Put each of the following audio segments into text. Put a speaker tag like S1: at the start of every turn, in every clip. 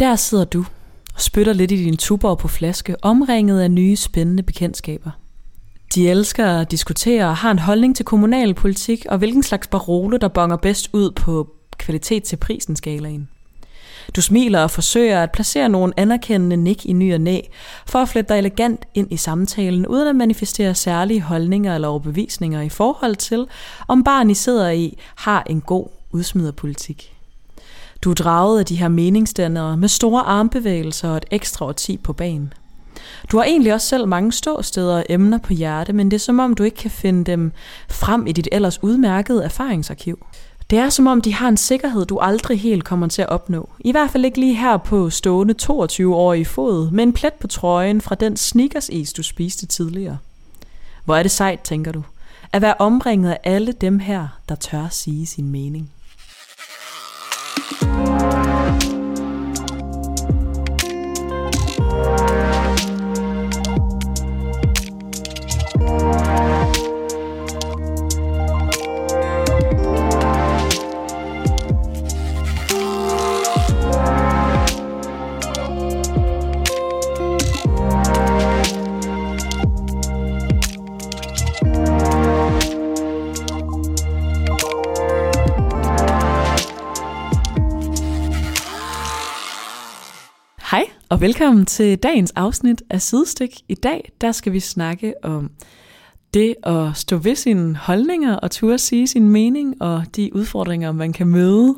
S1: Der sidder du og spytter lidt i din tuborg på flaske, omringet af nye spændende bekendtskaber. De elsker at diskutere og har en holdning til kommunalpolitik og hvilken slags barole, der bonger bedst ud på kvalitet til prisen skalaen. Du smiler og forsøger at placere nogle anerkendende nik i ny og næ, for at flette dig elegant ind i samtalen, uden at manifestere særlige holdninger eller overbevisninger i forhold til, om barn I sidder i har en god udsmiderpolitik. Du er draget af de her meningsdannere med store armbevægelser og et ekstra årti på banen. Du har egentlig også selv mange ståsteder og emner på hjerte, men det er som om, du ikke kan finde dem frem i dit ellers udmærkede erfaringsarkiv. Det er som om, de har en sikkerhed, du aldrig helt kommer til at opnå. I hvert fald ikke lige her på stående 22 år i fod, med en plet på trøjen fra den sneakers du spiste tidligere. Hvor er det sejt, tænker du, at være omringet af alle dem her, der tør sige sin mening. Velkommen til dagens afsnit af Sidestik. I dag der skal vi snakke om det at stå ved sine holdninger og turde sige sin mening og de udfordringer, man kan møde,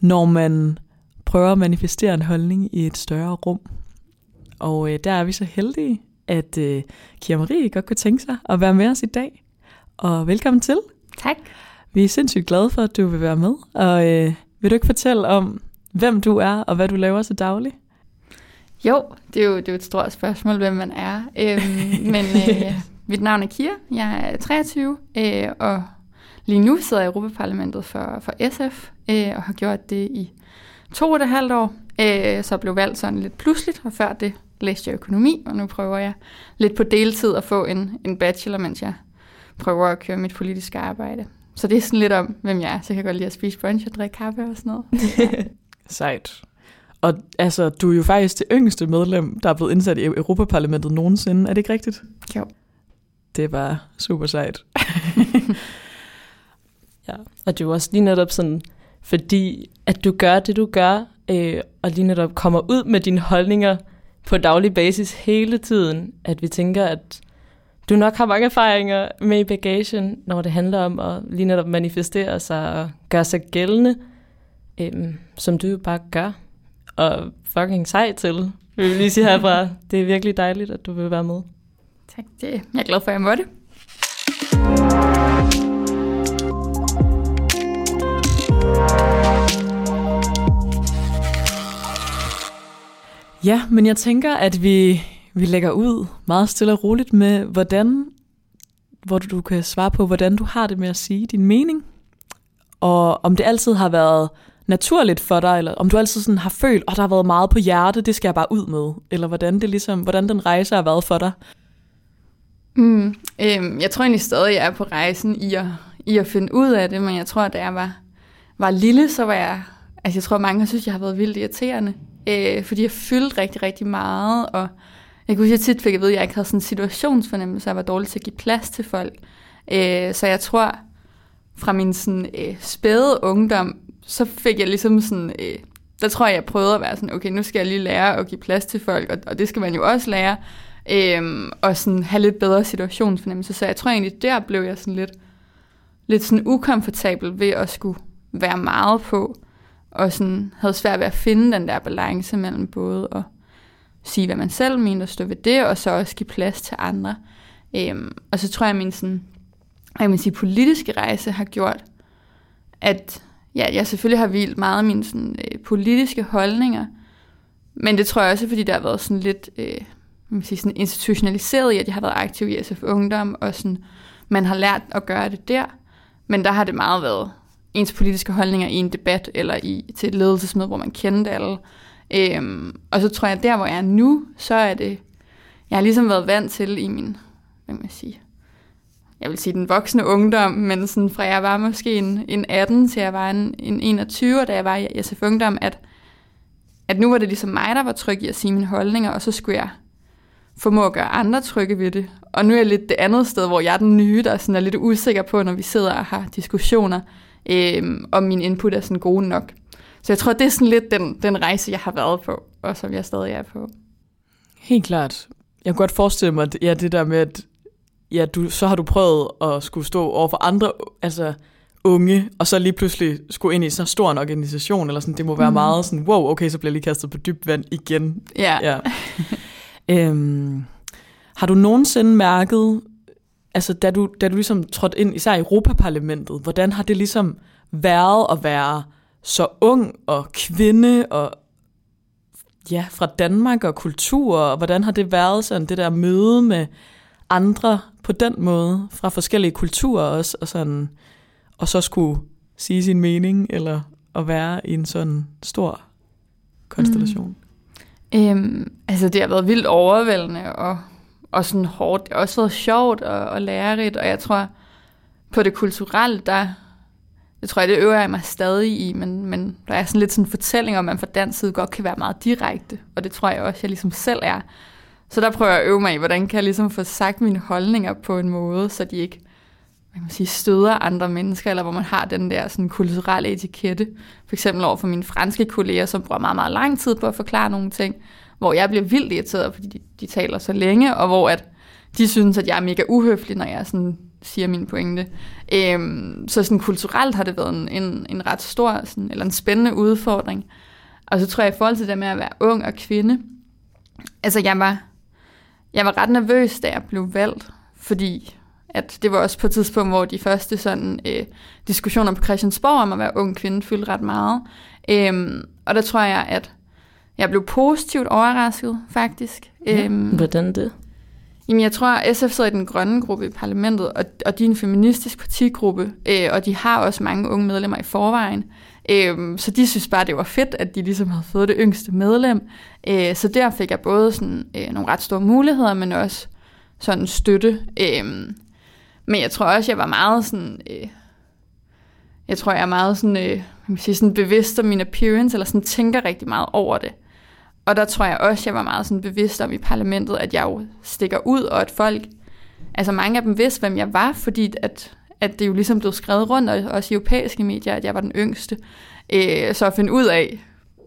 S1: når man prøver at manifestere en holdning i et større rum. Og øh, der er vi så heldige, at øh, Kira Marie godt kunne tænke sig at være med os i dag. Og velkommen til.
S2: Tak.
S1: Vi er sindssygt glade for, at du vil være med. Og øh, vil du ikke fortælle om, hvem du er og hvad du laver til daglig?
S2: Jo, det er jo, det er jo et stort spørgsmål, hvem man er. Øhm, men øh, mit navn er Kira, jeg er 23, øh, og lige nu sidder jeg i Europaparlamentet for, for SF, øh, og har gjort det i to og et halvt år. Øh, så blev valgt sådan lidt pludseligt, og før det læste jeg økonomi, og nu prøver jeg lidt på deltid at få en, en bachelor, mens jeg prøver at køre mit politiske arbejde. Så det er sådan lidt om, hvem jeg er. Så jeg kan godt lide at spise brunch og drikke kaffe og sådan noget. Ja.
S1: Sejt. Og altså, du er jo faktisk det yngste medlem, der er blevet indsat i Europaparlamentet nogensinde. Er det ikke rigtigt?
S2: Jo.
S1: Det var super sejt.
S3: ja, og det er jo også lige netop sådan, fordi at du gør det, du gør, øh, og lige netop kommer ud med dine holdninger på daglig basis hele tiden, at vi tænker, at du nok har mange erfaringer med i bagagen, når det handler om at lige netop manifestere sig og gøre sig gældende, øh, som du jo bare gør og fucking sej til, vil vi lige sige herfra. Det er virkelig dejligt, at du vil være med.
S2: Tak, det, jeg er glad for, at jeg måtte.
S1: Ja, men jeg tænker, at vi, vi lægger ud meget stille og roligt med, hvordan, hvor du kan svare på, hvordan du har det med at sige din mening, og om det altid har været naturligt for dig, eller om du altid sådan har følt, at oh, der har været meget på hjertet, det skal jeg bare ud med, eller hvordan, det ligesom, hvordan den rejse har været for dig?
S2: Mm, øhm, jeg tror egentlig stadig, jeg er på rejsen i at, i at finde ud af det, men jeg tror, da jeg var, var lille, så var jeg, altså jeg tror, mange har synes, jeg har været vildt irriterende, øh, fordi jeg fyldte rigtig, rigtig meget, og jeg kunne huske, at jeg tit fik at vide, at jeg ikke havde sådan en situationsfornemmelse, jeg var dårlig til at give plads til folk. Øh, så jeg tror, fra min sådan, øh, spæde ungdom, så fik jeg ligesom sådan, øh, der tror jeg, jeg prøvede at være sådan, okay, nu skal jeg lige lære at give plads til folk, og, og det skal man jo også lære, øh, og sådan have lidt bedre situationsfornemmelse. Så jeg tror egentlig, der blev jeg sådan lidt, lidt sådan ukomfortabel ved at skulle være meget på, og sådan havde svært ved at finde den der balance mellem både at sige, hvad man selv mener, og stå ved det, og så også give plads til andre. Øhm, og så tror jeg, at min sådan, jeg vil sige, politiske rejse har gjort, at ja, jeg selvfølgelig har vildt meget af mine sådan, øh, politiske holdninger, men det tror jeg også, fordi der har været sådan lidt øh, man sige, sådan institutionaliseret i, at jeg har været aktiv i SF Ungdom, og sådan, man har lært at gøre det der. Men der har det meget været ens politiske holdninger i en debat, eller i, til et ledelsesmøde, hvor man kendte alle. Øhm, og så tror jeg, at der hvor jeg er nu, så er det, jeg har ligesom været vant til i min, hvad man sige, jeg vil sige den voksne ungdom, men sådan fra jeg var måske en, en 18 til jeg var en, en 21, da jeg var i SF Ungdom, at at nu var det ligesom mig, der var tryg i at sige mine holdninger, og så skulle jeg formå at gøre andre trygge ved det. Og nu er jeg lidt det andet sted, hvor jeg er den nye, der sådan er lidt usikker på, når vi sidder og har diskussioner, øh, om min input er sådan gode nok. Så jeg tror, det er sådan lidt den, den rejse, jeg har været på, og som jeg stadig er på.
S1: Helt klart. Jeg kan godt forestille mig, at ja, det der med, at ja, du, så har du prøvet at skulle stå over for andre altså, unge, og så lige pludselig skulle ind i så stor en organisation, eller sådan, det må være mm. meget sådan, wow, okay, så bliver jeg lige kastet på dybt vand igen.
S2: Ja.
S1: ja. øhm, har du nogensinde mærket, altså da du, da du ligesom trådte ind, især i Europaparlamentet, hvordan har det ligesom været at være så ung og kvinde og ja, fra Danmark og kultur, og hvordan har det været sådan det der møde med andre på den måde, fra forskellige kulturer også, og, sådan, og så skulle sige sin mening, eller at være i en sådan stor konstellation?
S2: Mm. Øhm, altså det har været vildt overvældende, og, og sådan hårdt. Det har også været sjovt og, og lærerigt, og jeg tror, på det kulturelle, der, det tror jeg, det øver jeg mig stadig i, men, men der er sådan lidt sådan en fortælling om, at man fra dansk side godt kan være meget direkte, og det tror jeg også, jeg ligesom selv er. Så der prøver jeg at øve mig i, hvordan kan jeg ligesom få sagt mine holdninger på en måde, så de ikke man kan sige, støder andre mennesker, eller hvor man har den der sådan, kulturelle etikette. For eksempel over for mine franske kolleger, som bruger meget, meget lang tid på at forklare nogle ting, hvor jeg bliver vildt irriteret, fordi de, de taler så længe, og hvor at de synes, at jeg er mega uhøflig, når jeg sådan siger min pointe. Øhm, så sådan kulturelt har det været en, en, en ret stor, sådan, eller en spændende udfordring. Og så tror jeg i forhold til det med at være ung og kvinde, altså jeg var, jeg var ret nervøs, da jeg blev valgt, fordi at det var også på et tidspunkt, hvor de første sådan, øh, diskussioner på Christiansborg om at være ung kvinde fyldte ret meget. Øhm, og der tror jeg, at jeg blev positivt overrasket, faktisk.
S3: Ja, øhm, hvordan det?
S2: Jamen, jeg tror, at SF sidder i den grønne gruppe i parlamentet, og, og de er en feministisk partigruppe, øh, og de har også mange unge medlemmer i forvejen. Øhm, så de synes bare, det var fedt, at de ligesom havde fået det yngste medlem. Øh, så der fik jeg både sådan, øh, nogle ret store muligheder, men også sådan støtte. Øh, men jeg tror også, jeg var meget sådan... Øh, jeg tror, jeg er meget sådan, øh, man sige, sådan bevidst om min appearance, eller sådan tænker rigtig meget over det. Og der tror jeg også, jeg var meget sådan bevidst om i parlamentet, at jeg jo stikker ud, og at folk, altså mange af dem vidste, hvem jeg var, fordi at, at det jo ligesom blev skrevet rundt, og også i europæiske medier, at jeg var den yngste. Øh, så at finde ud af,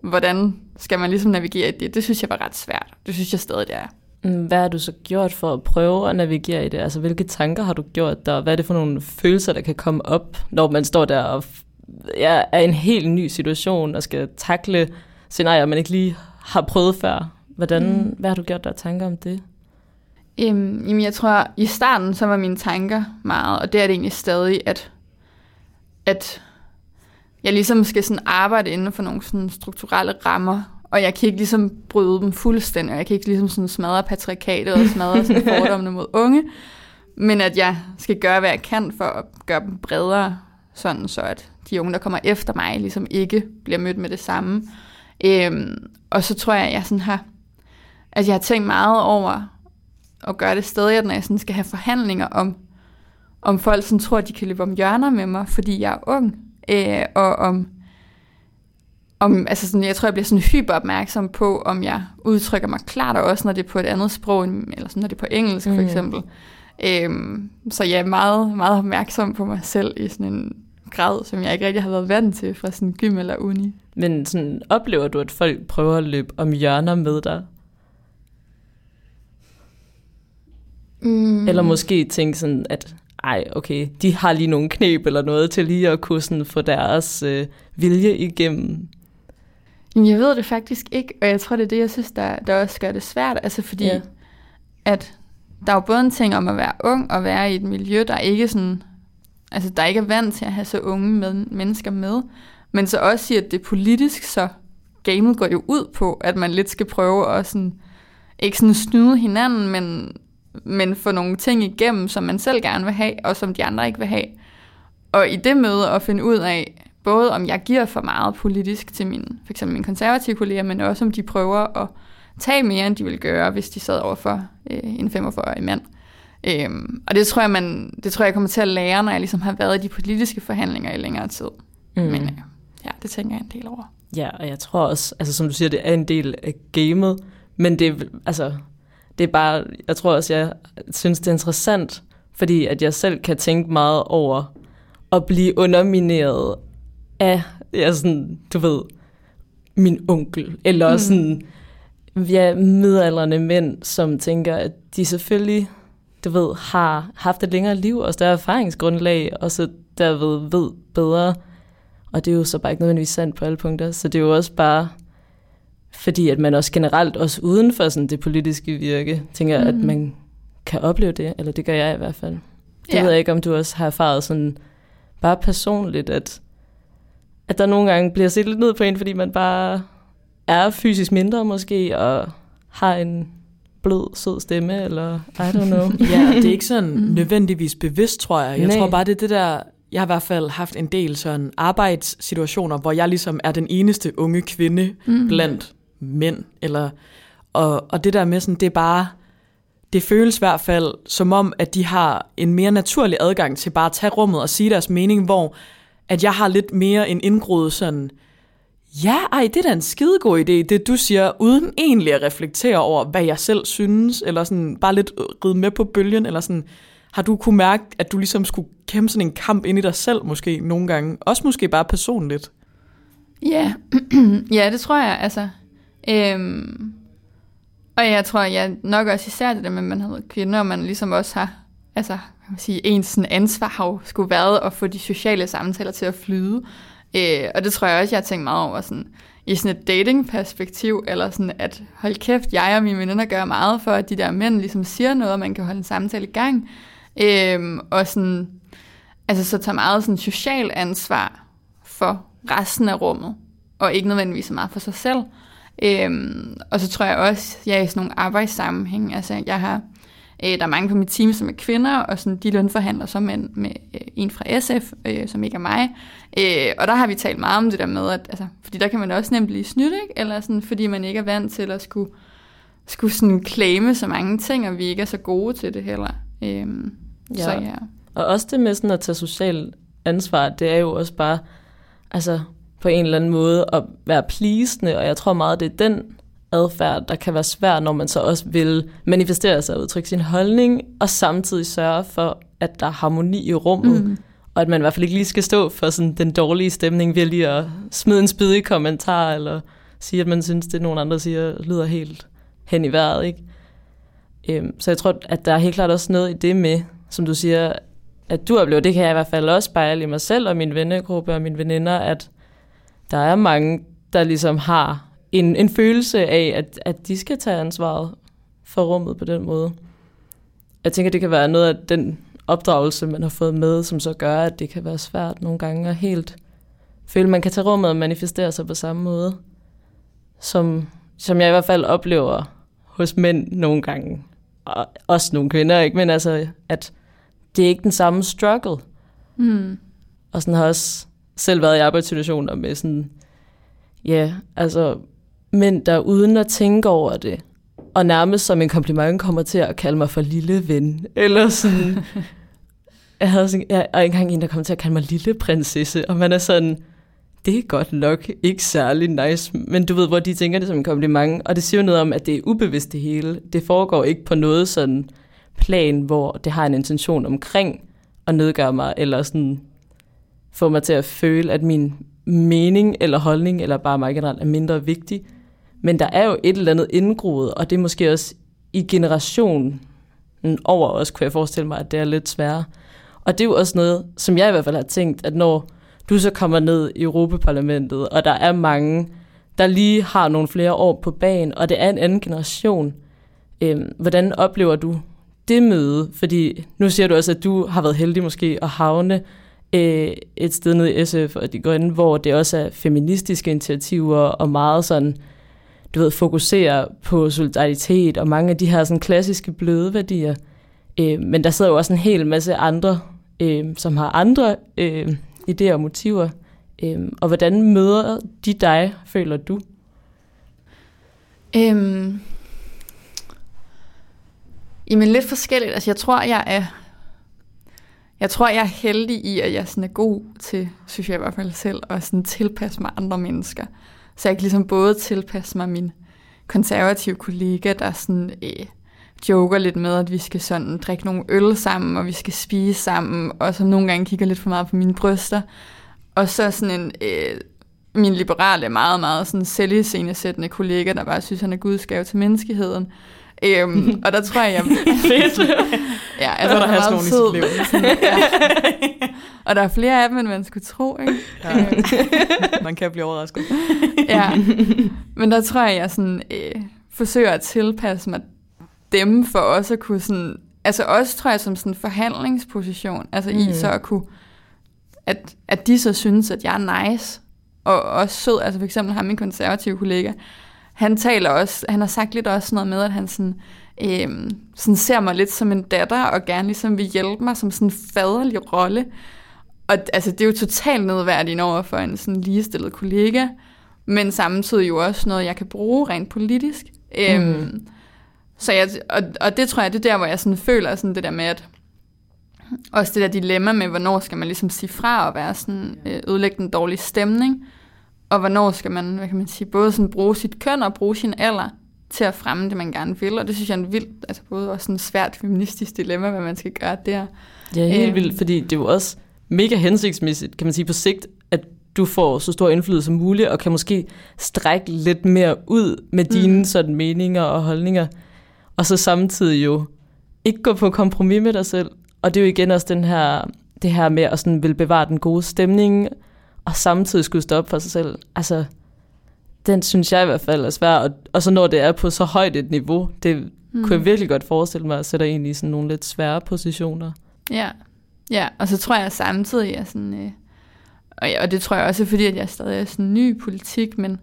S2: hvordan skal man ligesom navigere i det, det synes jeg var ret svært. Det synes jeg stadig, det er.
S3: Mm, hvad har du så gjort for at prøve at navigere i det? Altså, hvilke tanker har du gjort der? Hvad er det for nogle følelser, der kan komme op, når man står der og ja, er i en helt ny situation og skal takle scenarier, man ikke lige har prøvet før. Hvordan, mm. Hvad har du gjort der tanker om det?
S2: Øhm, jamen jeg tror, i starten så var mine tanker meget, og det er det egentlig stadig, at, at jeg ligesom skal sådan arbejde inden for nogle sådan strukturelle rammer, og jeg kan ikke ligesom bryde dem fuldstændig, og jeg kan ikke ligesom sådan smadre patriarkatet og smadre sådan fordommene mod unge, men at jeg skal gøre, hvad jeg kan for at gøre dem bredere, sådan så at de unge, der kommer efter mig, ligesom ikke bliver mødt med det samme. Øhm, og så tror jeg, at jeg sådan har, altså jeg har tænkt meget over at gøre det stadig, når jeg sådan skal have forhandlinger om, om folk sådan tror, at de kan løbe om hjørner med mig, fordi jeg er ung, øh, og om, om, altså sådan, jeg tror, jeg bliver sådan hyper opmærksom på, om jeg udtrykker mig klart, og også når det er på et andet sprog, eller sådan, når det er på engelsk mm. for eksempel. Øhm, så jeg er meget, meget opmærksom på mig selv i sådan en grad, som jeg ikke rigtig har været vant til fra sådan gym eller uni.
S3: Men sådan, oplever du, at folk prøver at løbe om hjørner med dig? Mm. Eller måske tænke sådan, at ej, okay, de har lige nogle knep eller noget til lige at kunne sådan få deres øh, vilje igennem.
S2: Jeg ved det faktisk ikke, og jeg tror, det er det, jeg synes, der, der også gør det svært. Altså fordi, ja. at der er jo både en ting om at være ung og være i et miljø, der ikke sådan, altså der ikke er vant til at have så unge med, mennesker med, men så også sige, at det politisk, så gamet går jo ud på, at man lidt skal prøve at sådan, ikke sådan snyde hinanden, men, men få nogle ting igennem, som man selv gerne vil have, og som de andre ikke vil have. Og i det møde at finde ud af, både om jeg giver for meget politisk til min, for eksempel mine konservative kolleger, men også om de prøver at tage mere, end de ville gøre, hvis de sad over for øh, en 45-årig mand. Øhm, og det tror, jeg, man, det tror jeg, jeg kommer til at lære, når jeg ligesom har været i de politiske forhandlinger i længere tid. Mm. Men øh, ja, det tænker jeg en del over.
S3: Ja, og jeg tror også, altså som du siger, det er en del af gamet, men det altså, det er bare, jeg tror også, jeg synes, det er interessant, fordi at jeg selv kan tænke meget over at blive undermineret af, ja, sådan, du ved, min onkel, eller mm. sådan, ja, midaldrende mænd, som tænker, at de selvfølgelig, du ved, har haft et længere liv og større erfaringsgrundlag, og så derved ved bedre. Og det er jo så bare ikke nødvendigvis sandt på alle punkter, så det er jo også bare, fordi at man også generelt, også uden for sådan det politiske virke, tænker, mm. at man kan opleve det, eller det gør jeg i hvert fald. Det ja. ved jeg ikke, om du også har erfaret sådan, bare personligt, at, at der nogle gange bliver set lidt ned på en, fordi man bare er fysisk mindre måske, og har en blød, sød stemme, eller I don't know.
S1: ja, det er ikke sådan mm. nødvendigvis bevidst, tror jeg. Jeg Nej. tror bare, det er det der, jeg har i hvert fald haft en del sådan arbejdssituationer, hvor jeg ligesom er den eneste unge kvinde mm. blandt mænd, eller, og, og det der med sådan, det er bare, det føles i hvert fald som om, at de har en mere naturlig adgang til bare at tage rummet og sige deres mening, hvor at jeg har lidt mere en indgroet sådan, ja, ej, det er da en skidegod idé, det du siger, uden egentlig at reflektere over, hvad jeg selv synes, eller sådan bare lidt ride med på bølgen, eller sådan, har du kunne mærke, at du ligesom skulle kæmpe sådan en kamp ind i dig selv måske nogle gange, også måske bare personligt?
S2: Ja, ja det tror jeg, altså. Øhm, og jeg tror, jeg nok også især det der med, at man har været kvinde, og man ligesom også har, altså, kan man sige, ens sådan ansvar har jo skulle været at få de sociale samtaler til at flyde. Øh, og det tror jeg også, jeg har tænkt meget over sådan, i sådan et datingperspektiv, eller sådan at hold kæft, jeg og mine veninder gør meget for, at de der mænd ligesom siger noget, og man kan holde en samtale i gang. Øh, og sådan, altså så tager meget sådan social ansvar for resten af rummet, og ikke nødvendigvis så meget for sig selv. Øhm, og så tror jeg også, jeg er i sådan nogle arbejdssammenhæng. Altså, jeg har, øh, der er mange på mit team, som er kvinder, og sådan, de lønforhandler så med, med øh, en fra SF, øh, som ikke er mig. Øh, og der har vi talt meget om det der med, at, altså, fordi der kan man også nemt blive snydt, ikke? Eller sådan, fordi man ikke er vant til at skulle, skulle sådan claime så mange ting, og vi ikke er så gode til det heller. Øhm,
S3: ja. Så ja. Og også det med sådan at tage social ansvar, det er jo også bare, altså på en eller anden måde at være pleasende, og jeg tror meget, det er den adfærd, der kan være svær, når man så også vil manifestere sig og udtrykke sin holdning, og samtidig sørge for, at der er harmoni i rummet, mm. og at man i hvert fald ikke lige skal stå for sådan den dårlige stemning ved lige at smide en spidig kommentar, eller sige, at man synes, det nogen andre siger, lyder helt hen i vejret. Ikke? Øhm, så jeg tror, at der er helt klart også noget i det med, som du siger, at du oplever, det kan jeg i hvert fald også spejle i mig selv og min vennegruppe og mine veninder, at der er mange, der ligesom har en, en følelse af, at, at de skal tage ansvaret for rummet på den måde. Jeg tænker, det kan være noget af den opdragelse, man har fået med, som så gør, at det kan være svært nogle gange at helt føle, man kan tage rummet og manifestere sig på samme måde, som, som jeg i hvert fald oplever hos mænd nogle gange. Og også nogle kvinder, ikke? Men altså, at det er ikke den samme struggle. Mm. Og sådan har også selv været i arbejdssituationer med sådan, ja, altså mænd, der uden at tænke over det, og nærmest som en kompliment kommer til at kalde mig for lille ven, eller sådan. jeg havde sådan, jeg, og engang en, der kom til at kalde mig lille prinsesse, og man er sådan, det er godt nok ikke særlig nice, men du ved, hvor de tænker det som en kompliment, og det siger jo noget om, at det er ubevidst det hele. Det foregår ikke på noget sådan plan, hvor det har en intention omkring at nedgøre mig, eller sådan få mig til at føle, at min mening eller holdning, eller bare mig generelt, er mindre vigtig. Men der er jo et eller andet indgroet, og det er måske også i generationen over os, kunne jeg forestille mig, at det er lidt sværere. Og det er jo også noget, som jeg i hvert fald har tænkt, at når du så kommer ned i Europaparlamentet, og der er mange, der lige har nogle flere år på banen, og det er en anden generation, øh, hvordan oplever du det møde? Fordi nu siger du også, at du har været heldig måske at havne øh, et sted nede i SF og de grønne, hvor det også er feministiske initiativer og meget sådan, du ved, fokuserer på solidaritet og mange af de her sådan klassiske bløde værdier. Øh, men der sidder jo også en hel masse andre, øh, som har andre øh, idéer og motiver. Øh, og hvordan møder de dig, føler du?
S2: Øhm, jamen lidt forskelligt. Altså jeg tror, jeg er jeg tror, jeg er heldig i, at jeg sådan er god til, synes jeg i hvert fald selv, at sådan tilpasse mig andre mennesker. Så jeg kan ligesom både tilpasse mig min konservative kollega, der sådan øh, joker lidt med, at vi skal sådan drikke nogle øl sammen, og vi skal spise sammen, og som nogle gange kigger lidt for meget på mine bryster. Og så sådan en, øh, min liberale, meget, meget sådan selviscenesættende kollega, der bare synes, han er gudskab til menneskeheden. Øhm, og der tror jeg, jeg...
S3: Fedt.
S2: ja, altså,
S1: der
S2: han er
S1: har
S2: meget
S1: liv.
S2: Sådan, ja. Og der er flere af dem, end man skulle tro, ikke?
S1: Ja. Man kan blive overrasket.
S2: ja. Men der tror jeg, jeg sådan, øh, forsøger at tilpasse mig dem for også at kunne sådan, altså også tror jeg som sådan en forhandlingsposition, altså mm. i så at kunne, at, at de så synes, at jeg er nice, og også sød, altså for eksempel ham, min konservative kollega, han taler også, han har sagt lidt også noget med, at han sådan, øh, sådan ser mig lidt som en datter, og gerne ligesom vil hjælpe mig som sådan en faderlig rolle. Og altså, det er jo totalt nedværdigt over for en sådan ligestillet kollega, men samtidig jo også noget, jeg kan bruge rent politisk. Mm. Øhm, så jeg, og, og det tror jeg, det er der, hvor jeg sådan føler sådan det der med, at også det der dilemma med, hvornår skal man ligesom sige fra og være sådan, øh, ødelægge den dårlige stemning, og hvornår skal man, hvad kan man sige, både sådan bruge sit køn og bruge sin alder til at fremme det, man gerne vil. Og det synes jeg er en vildt, altså både også sådan svært feministisk dilemma, hvad man skal gøre der.
S3: Ja, helt
S2: Øhm.
S3: vildt, fordi det er jo også mega hensigtsmæssigt, kan man sige, på sigt, at du får så stor indflydelse som muligt, og kan måske strække lidt mere ud med dine
S2: Mm.
S3: mm. sådan meninger og holdninger, og så samtidig jo ikke gå på kompromis med dig selv. Og det er jo igen også den her, det her med at sådan vil bevare den gode stemning, og samtidig skulle stå op for sig selv. Altså, den synes jeg i hvert fald er svær, og, og så når det er på så højt et niveau, det mm. kunne jeg virkelig godt forestille mig, at sætte ind i sådan nogle lidt svære positioner.
S2: Ja, ja og så tror jeg samtidig, at sådan, øh, og, og det tror jeg også, fordi at jeg stadig er sådan ny i politik, men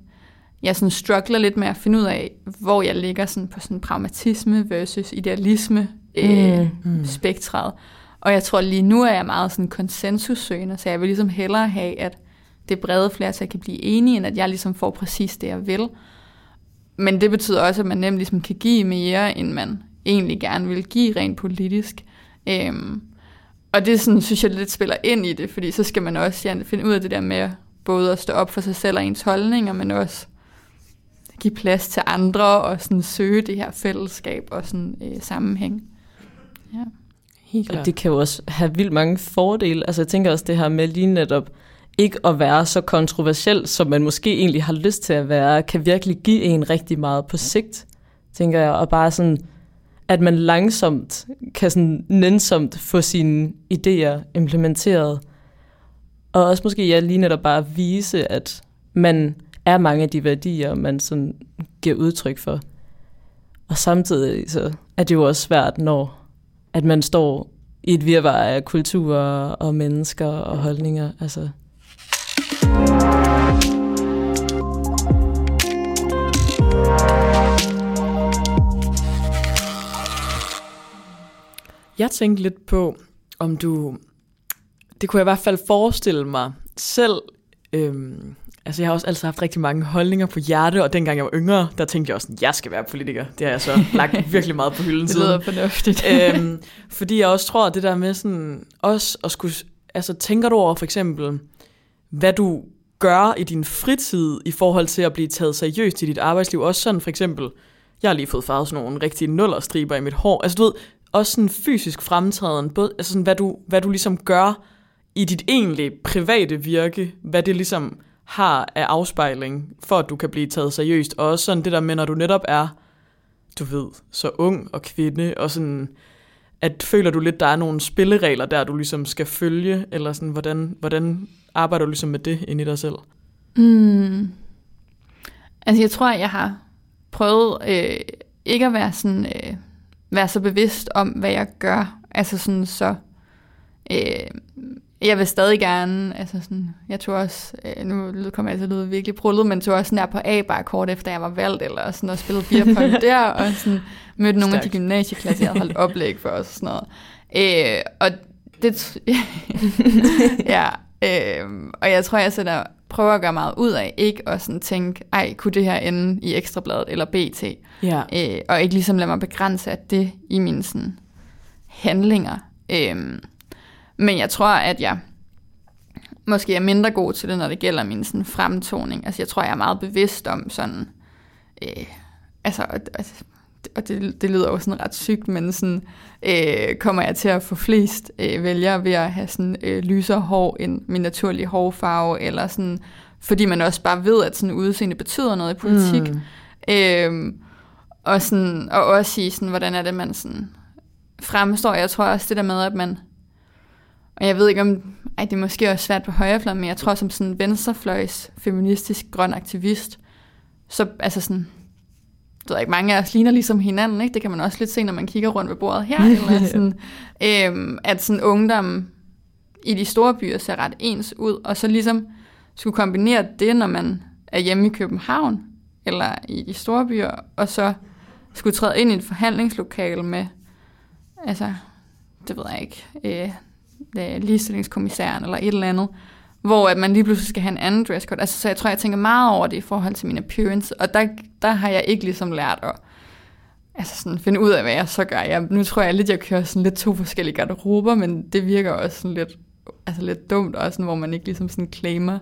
S2: jeg sådan struggler lidt med at finde ud af, hvor jeg ligger sådan på sådan pragmatisme versus idealisme øh,
S3: Mm.
S2: spektret. Og jeg tror lige nu er jeg meget sådan konsensussøgende, så jeg vil ligesom hellere have, at det brede flertal kan blive enige, end at jeg ligesom får præcis det, jeg vil. Men det betyder også, at man nemt ligesom kan give mere, end man egentlig gerne vil give rent politisk. Øhm, og det sådan, synes jeg lidt spiller ind i det, fordi så skal man også ja, finde ud af det der med både at stå op for sig selv og ens holdninger, men også give plads til andre og sådan søge det her fællesskab og sådan øh, sammenhæng. Ja.
S1: Helt
S3: Og det kan jo også have vildt mange fordele. Altså jeg tænker også det her med lige netop ikke at være så kontroversiel, som man måske egentlig har lyst til at være, kan virkelig give en rigtig meget på sigt, tænker jeg. Og bare sådan, at man langsomt kan sådan nænsomt få sine idéer implementeret. Og også måske ja, lige netop bare vise, at man er mange af de værdier, man sådan giver udtryk for. Og samtidig så er det jo også svært, når at man står i et virvar af kulturer og mennesker og holdninger. Altså.
S1: Jeg tænkte lidt på, om du... Det kunne jeg i hvert fald forestille mig selv. Øhm, altså, jeg har også altid haft rigtig mange holdninger på hjerte, og dengang jeg var yngre, der tænkte jeg også, at jeg skal være politiker. Det har jeg så lagt virkelig meget på hylden
S2: Det
S1: siden.
S2: lyder fornuftigt.
S1: øhm, fordi jeg også tror, at det der med sådan, også at skulle, altså tænker du over for eksempel, hvad du gør i din fritid i forhold til at blive taget seriøst i dit arbejdsliv, også sådan for eksempel, jeg har lige fået farvet sådan nogle rigtige nullerstriber i mit hår, altså du ved, også sådan fysisk fremtræden, både, altså sådan, hvad du, hvad du ligesom gør i dit egentlige private virke, hvad det ligesom har af afspejling, for at du kan blive taget seriøst, og også sådan det der med, når du netop er, du ved, så ung og kvinde, og sådan, at føler du lidt, der er nogle spilleregler der, du ligesom skal følge, eller sådan, hvordan, hvordan arbejder du ligesom med det inde i dig selv?
S2: Mm. Altså, jeg tror, jeg har prøvet øh, ikke at være sådan, øh, være så bevidst om, hvad jeg gør. Altså sådan så... Øh, jeg vil stadig gerne, altså sådan, jeg tog også, øh, nu kommer jeg til at lyde virkelig brullet, men tog også sådan der på A-bar kort efter jeg var valgt, eller sådan og spillede beerpong der, og sådan mødte nogle af de gymnasieklasser, jeg havde holdt oplæg for os og sådan noget. Øh, og det, ja, øh, og jeg tror, jeg sætter, prøver at gøre meget ud af, ikke at sådan tænke, ej, kunne det her ende i Ekstrabladet eller BT?
S1: Ja.
S2: øh, og ikke ligesom lade mig begrænse af det i mine sådan, handlinger. Øhm, men jeg tror, at jeg måske er mindre god til det, når det gælder min sådan fremtoning. Altså jeg tror, jeg er meget bevidst om sådan, øh, altså, og det, det lyder jo sådan ret sygt, men sådan, øh, kommer jeg til at få flest øh, vælgere ved at have sådan øh, lysere hår end min naturlige hårfarve, eller sådan, fordi man også bare ved, at sådan udseende betyder noget i politik. Mm. Øh, og, sådan, og også sige, sådan, hvordan er det, man sådan fremstår. Jeg tror også det der med, at man, og jeg ved ikke om, ej, det er måske også svært på højrefløjen, men jeg tror som sådan venstrefløjs feministisk grøn aktivist, så altså sådan, ved ikke, mange af os ligner ligesom hinanden, ikke? det kan man også lidt se, når man kigger rundt ved bordet her, eller sådan, øhm, at sådan ungdom i de store byer ser ret ens ud, og så ligesom skulle kombinere det, når man er hjemme i København, eller i de store byer, og så skulle træde ind i et forhandlingslokale med, altså, det ved jeg ikke, øh, ligestillingskommissæren eller et eller andet, hvor at man lige pludselig skal have en anden dresscode. Altså, så jeg tror, jeg tænker meget over det i forhold til min appearance, og der, der har jeg ikke ligesom lært at altså sådan, finde ud af, hvad jeg så gør. Jeg, nu tror jeg lidt, jeg kører sådan lidt to forskellige garderober, men det virker også sådan lidt, altså lidt dumt, også sådan, hvor man ikke ligesom sådan claimer,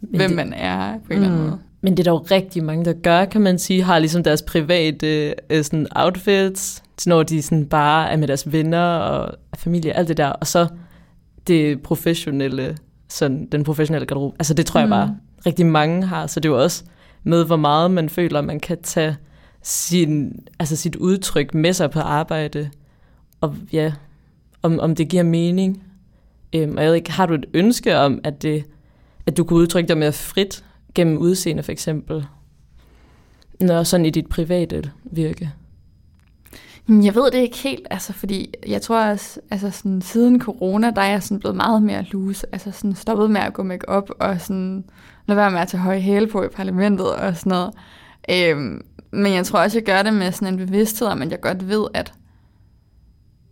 S2: men hvem det, man er på en mm, eller anden mm. måde.
S3: Men det er der jo rigtig mange, der gør, kan man sige, har ligesom deres private øh, sådan outfits, når de sådan bare er med deres venner og familie, alt det der, og så det professionelle sådan den professionelle garderobe. Altså det tror jeg bare, mm. rigtig mange har, så det er jo også med, hvor meget man føler, man kan tage sin, altså sit udtryk med sig på arbejde, og ja, om, om det giver mening. Øhm, og jeg ved ikke, har du et ønske om, at, det, at du kunne udtrykke dig mere frit gennem udseende for eksempel, når sådan i dit private virke?
S2: Mm, jeg ved det ikke helt, altså, fordi jeg tror også, altså sådan, siden corona, der er jeg sådan blevet meget mere loose, altså sådan stoppet med at gå make op og sådan lade være med at tage høje hæle på i parlamentet og sådan noget. Øhm, men jeg tror også, jeg gør det med sådan en bevidsthed om, at jeg godt ved, at,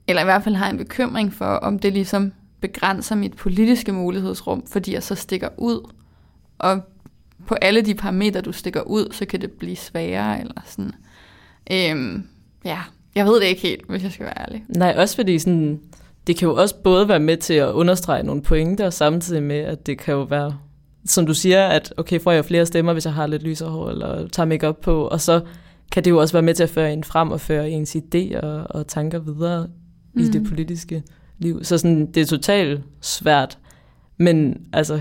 S2: eller i hvert fald har en bekymring for, om det ligesom begrænser mit politiske mulighedsrum, fordi jeg så stikker ud. Og på alle de parametre, du stikker ud, så kan det blive sværere, eller sådan. Øhm, ja, jeg ved det ikke helt, hvis jeg skal være ærlig.
S3: Nej, også fordi sådan, det kan jo også både være med til at understrege nogle pointer, samtidig med, at det kan jo være, som du siger, at okay, får jeg flere stemmer, hvis jeg har lidt lysere hår, eller tager make op på, og så kan det jo også være med til at føre en frem og føre ens idéer og, og tanker videre mm. i det politiske liv. Så sådan, det er totalt svært. Men altså,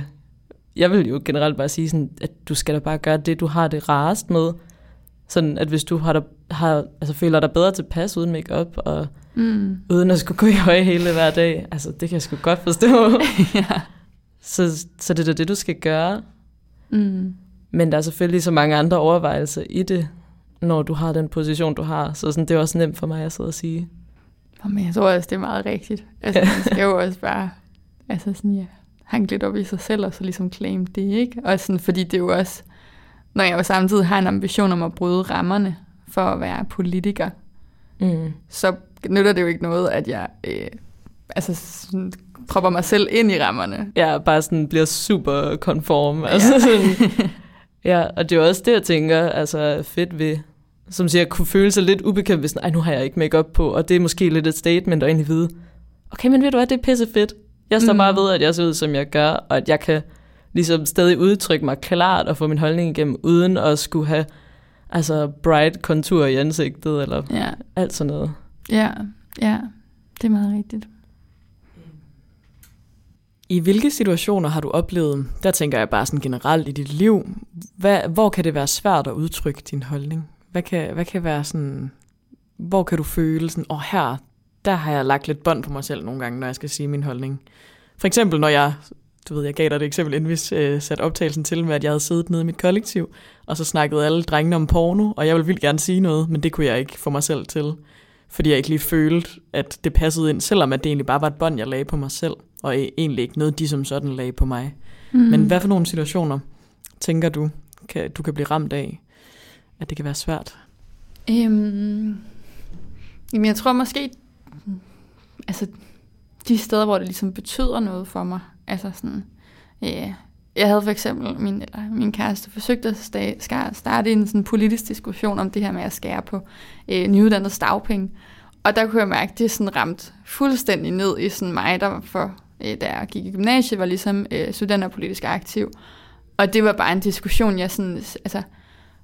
S3: jeg vil jo generelt bare sige, sådan, at du skal da bare gøre det, du har det rarest med. Sådan, at hvis du har, der, har altså, føler dig bedre tilpas uden makeup og mm. uden at skulle gå i høje hele hver dag, altså det kan jeg sgu godt forstå. ja. så, så det er det, du skal gøre. Mm. Men der er selvfølgelig så mange andre overvejelser i det, når du har den position, du har. Så sådan, det er også nemt for mig at sidde og sige.
S2: Men jeg tror også, det er meget rigtigt. Altså, man skal jo også bare altså sådan, ja, hanke lidt op i sig selv, og så ligesom claim det, ikke? Og sådan, fordi det er jo også, når jeg jo samtidig har en ambition om at bryde rammerne for at være politiker, mm. så nytter det jo ikke noget, at jeg øh, altså sådan, propper mig selv ind i rammerne.
S3: Ja, bare sådan bliver super konform. Ja. Altså sådan, ja, og det er også det, jeg tænker, altså fedt ved, som siger, kunne føle sig lidt ubekendt, hvis nu har jeg ikke make på, og det er måske lidt et statement at egentlig vide, okay, men ved du hvad, det er pisse fedt. Jeg står mm. bare ved, at jeg ser ud, som jeg gør, og at jeg kan ligesom stadig udtrykke mig klart og få min holdning igennem, uden at skulle have altså bright kontur i ansigtet, eller ja. alt sådan noget.
S2: Ja, ja, det er meget rigtigt.
S1: I hvilke situationer har du oplevet, der tænker jeg bare sådan generelt i dit liv, hvad, hvor kan det være svært at udtrykke din holdning? Hvad kan, hvad kan være sådan, hvor kan du føle sådan, åh oh, her, der har jeg lagt lidt bånd på mig selv nogle gange, når jeg skal sige min holdning. For eksempel, når jeg du ved, jeg gav dig et eksempel, inden vi øh, satte optagelsen til med, at jeg havde siddet nede i mit kollektiv, og så snakkede alle drengene om porno, og jeg ville vildt gerne sige noget, men det kunne jeg ikke få mig selv til, fordi jeg ikke lige følte, at det passede ind, selvom at det egentlig bare var et bånd, jeg lagde på mig selv, og egentlig ikke noget, de som sådan lagde på mig. Mm. Men hvad for nogle situationer tænker du, kan, du kan blive ramt af, at det kan være svært?
S2: Øhm, jamen jeg tror måske, altså de steder, hvor det ligesom betyder noget for mig, Altså sådan, ja, jeg havde for eksempel, min, eller min kæreste forsøgt at starte en sådan politisk diskussion om det her med at skære på øh, nyuddannede dagpenge. Og der kunne jeg mærke, at det sådan ramt fuldstændig ned i sådan mig, der for øh, da jeg gik i gymnasiet, var ligesom øh, politisk aktiv. Og det var bare en diskussion, jeg sådan, altså,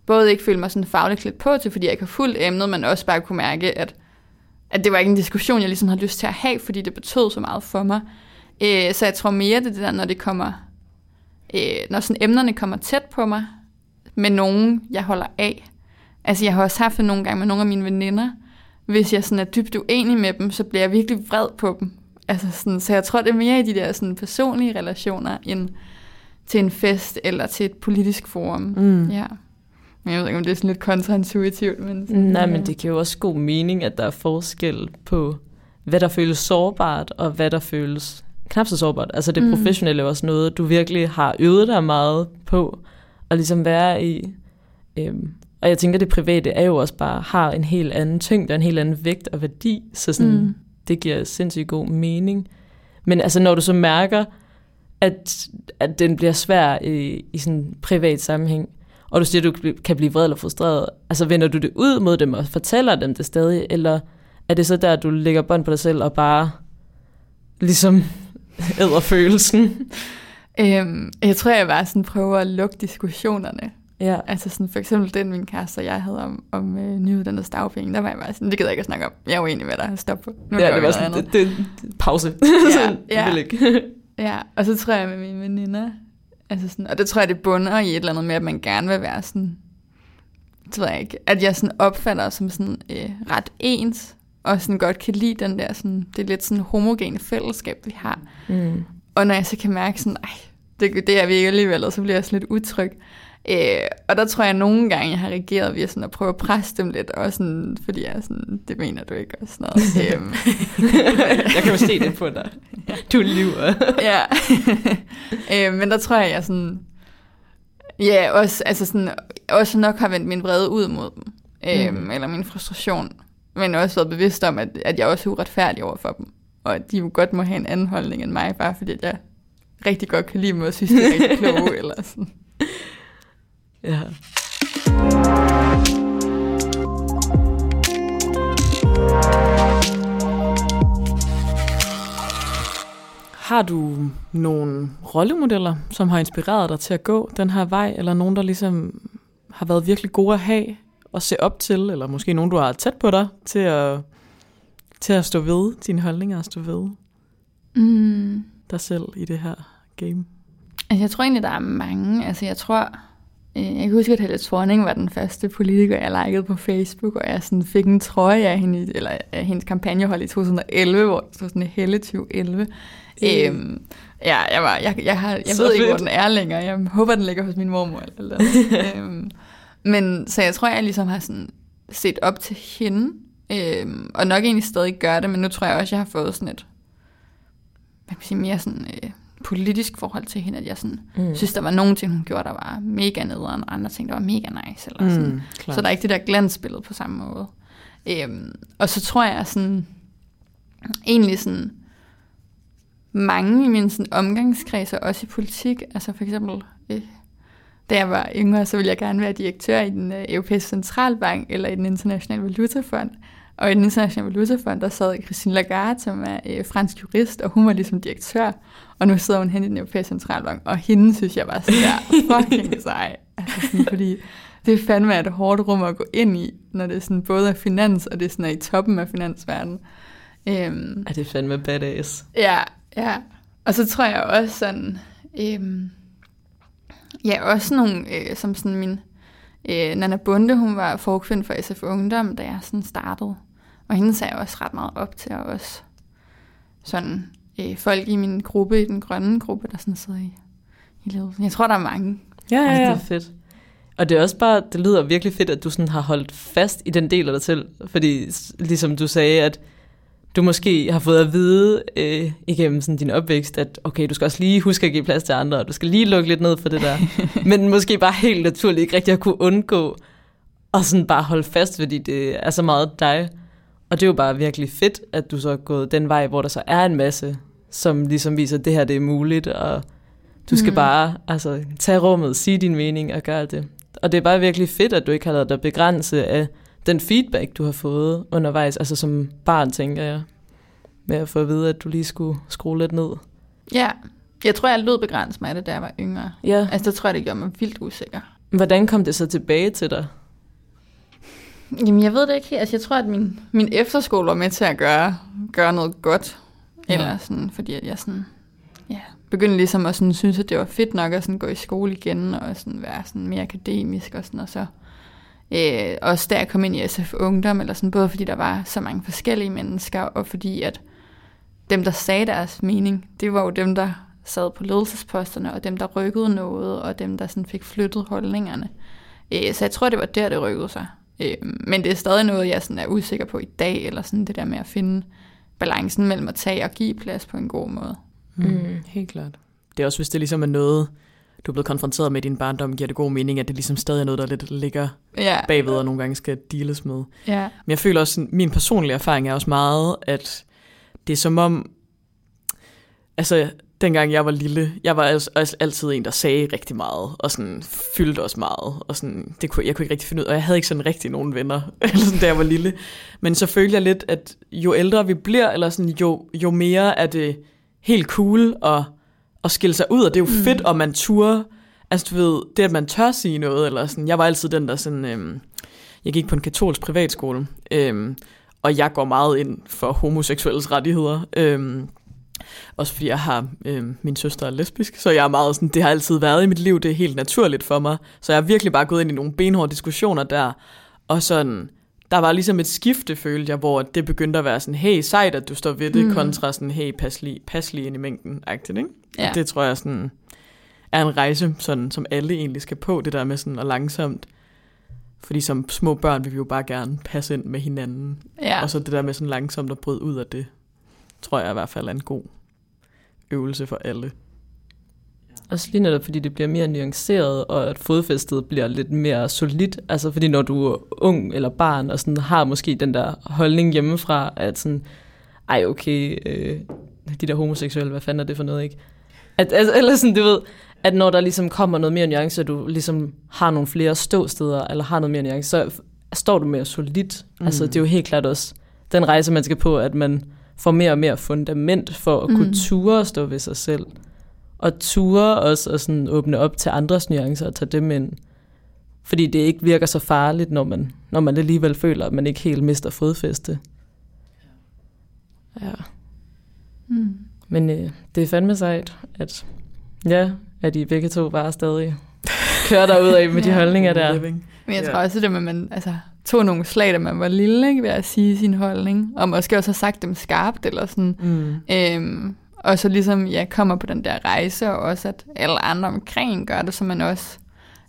S2: både ikke følte mig sådan fagligt klædt på til, fordi jeg ikke har fuldt emnet, men også bare kunne mærke, at, at det var ikke en diskussion, jeg ligesom havde lyst til at have, fordi det betød så meget for mig. Øh, så jeg tror mere, det det der, når det kommer, øh, når sådan emnerne kommer tæt på mig, med nogen, jeg holder af. Altså, jeg har også haft det nogle gange med nogle af mine veninder. Hvis jeg sådan er dybt uenig med dem, så bliver jeg virkelig vred på dem. Altså sådan, så jeg tror, det er mere i de der sådan personlige relationer, end til en fest eller til et politisk forum. Mm. Ja. Men jeg ved ikke, om det er sådan lidt kontraintuitivt. Men sådan,
S3: Nej, men det giver jo også god mening, at der er forskel på, hvad der føles sårbart, og hvad der føles knap så sårbart. Altså det mm. professionelle er også noget, du virkelig har øvet dig meget på, at ligesom være i. Øhm, og jeg tænker, det private er jo også bare, har en helt anden tyngde, og en helt anden vægt og værdi, så sådan, mm. det giver sindssygt god mening. Men altså, når du så mærker, at, at den bliver svær i, i sådan privat sammenhæng, og du siger, at du kan blive vred eller frustreret, altså vender du det ud mod dem og fortæller dem det stadig, eller er det så der, du lægger bånd på dig selv og bare ligesom æder følelsen?
S2: Øhm, jeg tror, jeg bare sådan prøver at lukke diskussionerne.
S3: Ja.
S2: Altså sådan for eksempel den, min kæreste og jeg havde om, om øh, nyuddannede stavpenge, der var jeg bare sådan, det gider jeg ikke at snakke om. Jeg er uenig med dig, stop på.
S3: Nu ja, det var sådan, det, det, pause.
S2: Ja, ja. ja, og så tror jeg med mine veninder, altså sådan, og det tror jeg, det bunder i et eller andet med, at man gerne vil være sådan, det ved jeg ikke, at jeg sådan opfatter som sådan øh, ret ens, og sådan godt kan lide den der, sådan, det er lidt sådan homogene fællesskab, vi har. Mm. Og når jeg så kan mærke sådan, ej, det, det er vi ikke alligevel, så bliver jeg sådan lidt utryg. Øh, og der tror jeg nogle gange, jeg har reageret ved sådan at prøve at presse dem lidt, og sådan, fordi jeg er sådan, det mener du ikke, og sådan noget. øhm.
S3: jeg kan jo se det på dig. Du lyver.
S2: ja. øh, men der tror jeg, jeg sådan, ja, også, altså sådan, også nok har vendt min vrede ud mod dem, øh, mm. eller min frustration, men også været bevidst om, at, at jeg også er uretfærdig over for dem, og at de jo godt må have en anden holdning end mig, bare fordi jeg rigtig godt kan lide dem, og synes, de er rigtig kloge, eller sådan.
S3: Ja.
S1: Har du nogle rollemodeller, som har inspireret dig til at gå den her vej, eller nogen, der ligesom har været virkelig gode at have og se op til, eller måske nogen, du har tæt på dig, til at, til at stå ved dine holdninger og stå ved mm. dig selv i det her game?
S2: Altså, jeg tror egentlig, der er mange. Altså, jeg tror, jeg kan huske, at Helle Thorning var den første politiker, jeg likede på Facebook, og jeg sådan fik en trøje af, hende, eller af hendes kampagnehold i 2011, hvor det stod sådan Helle 2011. Mm. Øhm, ja, jeg, var, jeg, jeg, har, jeg ved fedt. ikke, hvor den er længere. Jeg håber, den ligger hos min mormor. Eller, eller. øhm, men så jeg tror, jeg ligesom har sådan set op til hende, øhm, og nok egentlig stadig gør det, men nu tror jeg også, jeg har fået sådan et, hvad kan man sige, mere sådan... Øh, politisk forhold til hende, at jeg sådan, mm. synes, der var nogle ting, hun gjorde, der var mega nederen, og andre ting, der var mega nice. Eller sådan. Mm, så der er ikke det der glansbillede på samme måde. Øhm, og så tror jeg sådan, egentlig sådan, mange i min sådan, omgangskreds, og også i politik, altså for eksempel, øh, da jeg var yngre, så ville jeg gerne være direktør i den øh, europæiske centralbank, eller i den internationale valutafond. Og i den internationale valutafond, der sad Christine Lagarde, som er øh, fransk jurist, og hun var ligesom direktør. Og nu sidder hun hen i den europæiske centralbank, og hende synes jeg bare sådan der fucking sej. Altså sådan, fordi det er fandme et hårdt rum at gå ind i, når det er sådan både er finans, og det er sådan er i toppen af finansverdenen.
S3: Øhm, er det fandme badass?
S2: Ja, ja. Og så tror jeg også sådan, øhm, ja, også nogle, øh, som sådan min, øh, Nana Bunde, hun var forkvind for SF Ungdom, da jeg sådan startede. Og hende sagde jeg også ret meget op til, og også sådan øh, folk i min gruppe, i den grønne gruppe, der sådan sidder i, i ledelsen. Jeg tror, der er mange.
S3: Ja, ja, ja. Altså, det er fedt. Og det er også bare, det lyder virkelig fedt, at du sådan har holdt fast i den del af dig selv. Fordi ligesom du sagde, at du måske har fået at vide øh, igennem sådan din opvækst, at okay, du skal også lige huske at give plads til andre, og du skal lige lukke lidt ned for det der. Men måske bare helt naturligt ikke rigtig at kunne undgå og sådan bare holde fast, fordi det er så meget dig. Og det er jo bare virkelig fedt, at du så er gået den vej, hvor der så er en masse, som ligesom viser, at det her det er muligt, og du skal mm. bare altså, tage rummet, sige din mening og gøre det. Og det er bare virkelig fedt, at du ikke har lavet dig begrænse af den feedback, du har fået undervejs, altså som barn, tænker jeg, med at få at vide, at du lige skulle skrue lidt ned.
S2: Ja, jeg tror, jeg lød begrænset mig af det, da jeg var yngre.
S3: Ja.
S2: Altså, der tror jeg, det gjorde mig vildt usikker.
S3: Hvordan kom det så tilbage til dig?
S2: Jamen, jeg ved det ikke helt. Altså, jeg tror, at min, min efterskole var med til at gøre, gøre noget godt.
S3: Ja.
S2: Eller sådan, fordi at jeg sådan, ja, begyndte ligesom at sådan, synes, at det var fedt nok at sådan, gå i skole igen, og sådan, være sådan mere akademisk og sådan, og så øh, også da jeg kom ind i SF Ungdom, eller sådan, både fordi der var så mange forskellige mennesker, og fordi at dem, der sagde deres mening, det var jo dem, der sad på ledelsesposterne, og dem, der rykkede noget, og dem, der sådan fik flyttet holdningerne. Øh, så jeg tror, det var der, det rykkede sig. Øh, men det er stadig noget, jeg sådan er usikker på i dag, eller sådan det der med at finde balancen mellem at tage og give plads på en god måde.
S1: Mm. Helt klart. Det er også, hvis det ligesom er noget, du er blevet konfronteret med i din barndom, giver det god mening, at det ligesom stadig er noget, der lidt ligger
S2: Ja,
S1: bagved og nogle gange skal deales med.
S2: ja,
S1: Men jeg føler også, min personlige erfaring er også meget, at det er som om, altså dengang jeg var lille, jeg var altså, altså altid en, der sagde rigtig meget, og sådan fyldte også meget, og sådan, det kunne, jeg kunne ikke rigtig finde ud af, og jeg havde ikke sådan rigtig nogen venner, eller sådan, da jeg var lille. Men så følte jeg lidt, at jo ældre vi bliver, eller sådan, jo, jo mere er det helt cool at, at skille sig ud, og det er jo mm. fedt, og man turde, altså du ved, det at man tør sige noget, eller sådan, jeg var altid den, der sådan, øhm, jeg gik på en katolsk privatskole, øhm, og jeg går meget ind for homoseksuelles rettigheder. Øhm, også fordi jeg har, øhm, min søster er lesbisk, så jeg er meget sådan, det har altid været i mit liv, det er helt naturligt for mig. Så jeg har virkelig bare gået ind i nogle benhårde diskussioner der, og sådan, der var ligesom et skifte, følte jeg, hvor det begyndte at være sådan, hey, sejt, at du står ved det, mm. kontra sådan, hey, pas lige, pas lige ind i mængden, agtigt, ikke?
S2: Ja.
S1: Det tror jeg sådan, er en rejse, sådan, som alle egentlig skal på, det der med sådan, og langsomt, fordi som små børn vil vi jo bare gerne passe ind med hinanden,
S2: ja.
S1: og så det der med sådan langsomt at bryde ud af det, tror jeg i hvert fald er en god øvelse for alle.
S3: Også lige netop, fordi det bliver mere nuanceret, og at fodfæstet bliver lidt mere solidt. Altså fordi når du er ung eller barn, og sådan har måske den der holdning hjemmefra, at sådan, ej okay, øh, de der homoseksuelle, hvad fanden er det for noget, ikke? At, altså, eller sådan, du ved, at når der ligesom kommer noget mere nuance, og du ligesom har nogle flere ståsteder, eller har noget mere nuance, så står du mere solidt. Mm. Altså det er jo helt klart også den rejse, man skal på, at man får mere og mere fundament for at kunne
S2: Mm.
S3: ture og stå ved sig selv. Og ture også og sådan åbne op til andres nuancer og tage dem ind. Fordi det ikke virker så farligt, når man, når man alligevel føler, at man ikke helt mister fodfæste. Ja.
S2: Mm.
S3: Men øh, det er fandme sejt, at, ja, at I begge to bare stadig kører derud af med de
S2: Ja.
S3: holdninger der.
S1: Living.
S2: Men jeg
S1: Ja.
S2: tror også, det med, at man altså, tog nogle slag, da man var lille, ikke, ved at sige sin holdning, og måske også har sagt dem skarpt, eller sådan.
S1: Mm.
S2: Øhm, og så ligesom, ja, kommer på den der rejse, og også at alle andre omkring gør det, så man også,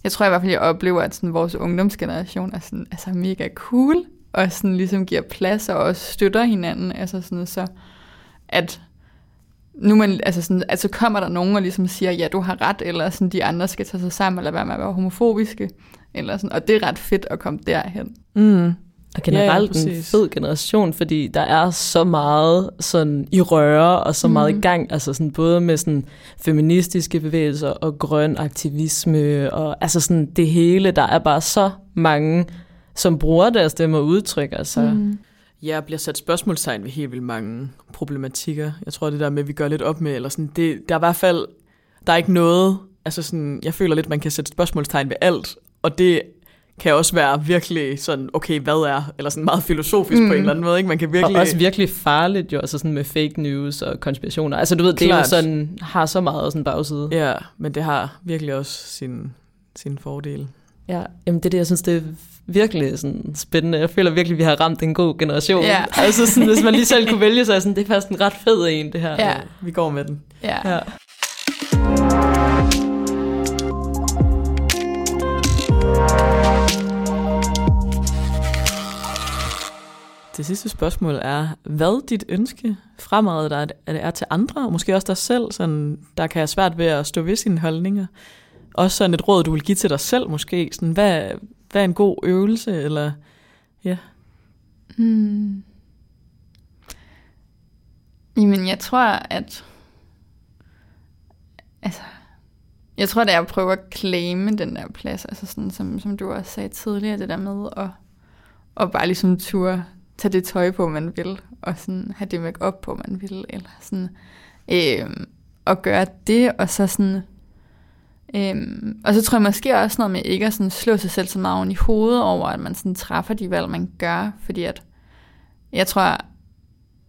S2: jeg tror i hvert fald, jeg oplever, at sådan, vores ungdomsgeneration er sådan, altså mega cool, og sådan ligesom giver plads, og også støtter hinanden, altså sådan, så at nu man, altså sådan, altså kommer der nogen og ligesom siger, ja, du har ret, eller sådan, de andre skal tage sig sammen, eller være med at være homofobiske, eller sådan, og det er ret fedt at komme derhen.
S1: Mm.
S3: Og generelt
S1: Ja, ja,
S3: en fed generation, fordi der er så meget sådan i røre og så meget
S2: Mhm.
S3: i gang, altså sådan både med sådan feministiske bevægelser og grøn aktivisme og altså sådan det hele, der er bare så mange, som bruger deres stemme og udtrykker sig.
S2: Mm.
S1: Ja, bliver sat spørgsmålstegn ved helt vildt mange problematikker. Jeg tror, det der med, at vi gør lidt op med, eller sådan, det, der er i hvert fald, der er ikke noget, altså sådan, jeg føler lidt, man kan sætte spørgsmålstegn ved alt, og det kan også være virkelig sådan, okay, hvad er, eller sådan meget filosofisk mm. på en
S2: Mm.
S1: eller anden måde, ikke? Man kan virkelig...
S3: Og også virkelig farligt jo, altså sådan med fake news og konspirationer. Altså du ved, det er jo
S1: Klart.
S3: sådan, har så meget sådan bagside.
S1: Ja, men det har virkelig også sin, sin fordel.
S3: Ja, jamen det er det, jeg synes, det er virkelig sådan spændende. Jeg føler virkelig, vi har ramt en god generation.
S2: Ja.
S3: Altså sådan, hvis man lige selv kunne vælge sig, sådan, det er faktisk en ret fed en, det her.
S2: Ja.
S1: Vi går med den.
S2: Ja.
S3: ja.
S1: Det sidste spørgsmål er, hvad dit ønske fremadrettet er, er, er til andre, og måske også dig selv, sådan, der kan have svært ved at stå ved sine holdninger. Også sådan et råd, du vil give til dig selv måske. Sådan, hvad, hvad er en god øvelse? Eller, ja.
S2: Hmm. Jamen, jeg tror, at... Altså, jeg tror, det er at prøve at claime den der plads, altså sådan, som, som du også sagde tidligere, det der med at, at bare ligesom ture tage det tøj på, man vil, og sådan have det make op på, man vil, eller sådan. øh, og gøre det, og så sådan... Øhm, og så tror jeg måske også noget med ikke at sådan slå sig selv så meget oven i hovedet over, at man sådan træffer de valg, man gør, fordi at jeg tror,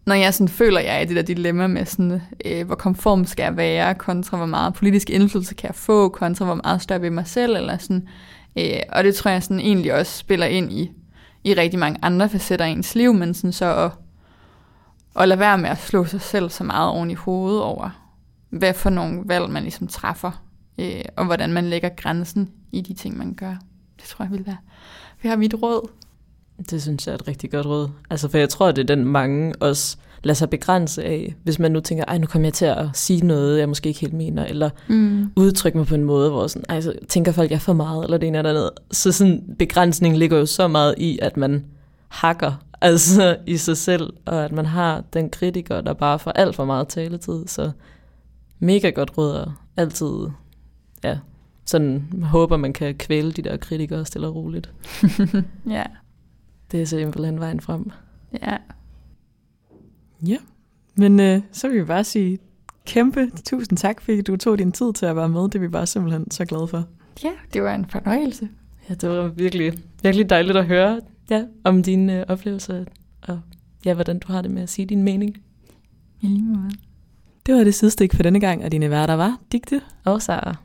S2: når jeg sådan føler, at jeg er i det der dilemma med, sådan, øh, hvor konform skal jeg være, kontra hvor meget politisk indflydelse kan jeg få, kontra hvor meget større ved mig selv, eller sådan. Øh, og det tror jeg sådan egentlig også spiller ind i, i rigtig mange andre facetter af ens liv, men sådan så at, at lade være med at slå sig selv så meget oven i hovedet over, hvad for nogle valg man ligesom træffer, øh, og hvordan man lægger grænsen i de ting, man gør. Det tror jeg vil være. Vi har mit råd.
S3: Det synes jeg er et rigtig godt råd. Altså, for jeg tror, det er den mange også lader sig begrænse af. Hvis man nu tænker, ej, nu kommer jeg til at sige noget, jeg måske ikke helt mener, eller mm. udtrykke mig på en måde, hvor sådan, ej, så tænker folk, jeg er for meget, eller det ene eller andet. Så sådan, begrænsning ligger jo så meget i, at man hakker altså i sig selv, og at man har den kritiker, der bare får alt for meget taletid. Så mega godt råd og altid, ja, sådan håber, man kan kvæle de der kritikere stille og roligt.
S2: ja.
S3: Det er simpelthen vejen frem.
S2: Ja.
S1: Ja, men øh, så vil vi bare sige kæmpe tusind tak, fordi du tog din tid til at være med. Det er vi bare simpelthen så glade for.
S2: Ja, det var en fornøjelse.
S3: Ja, det var virkelig, virkelig dejligt at høre ja, om dine øh, oplevelser, og ja, hvordan du har det med at sige din mening.
S2: I lige måde.
S1: Det var det sidste for denne gang, og dine værter var Digte
S3: og Sara.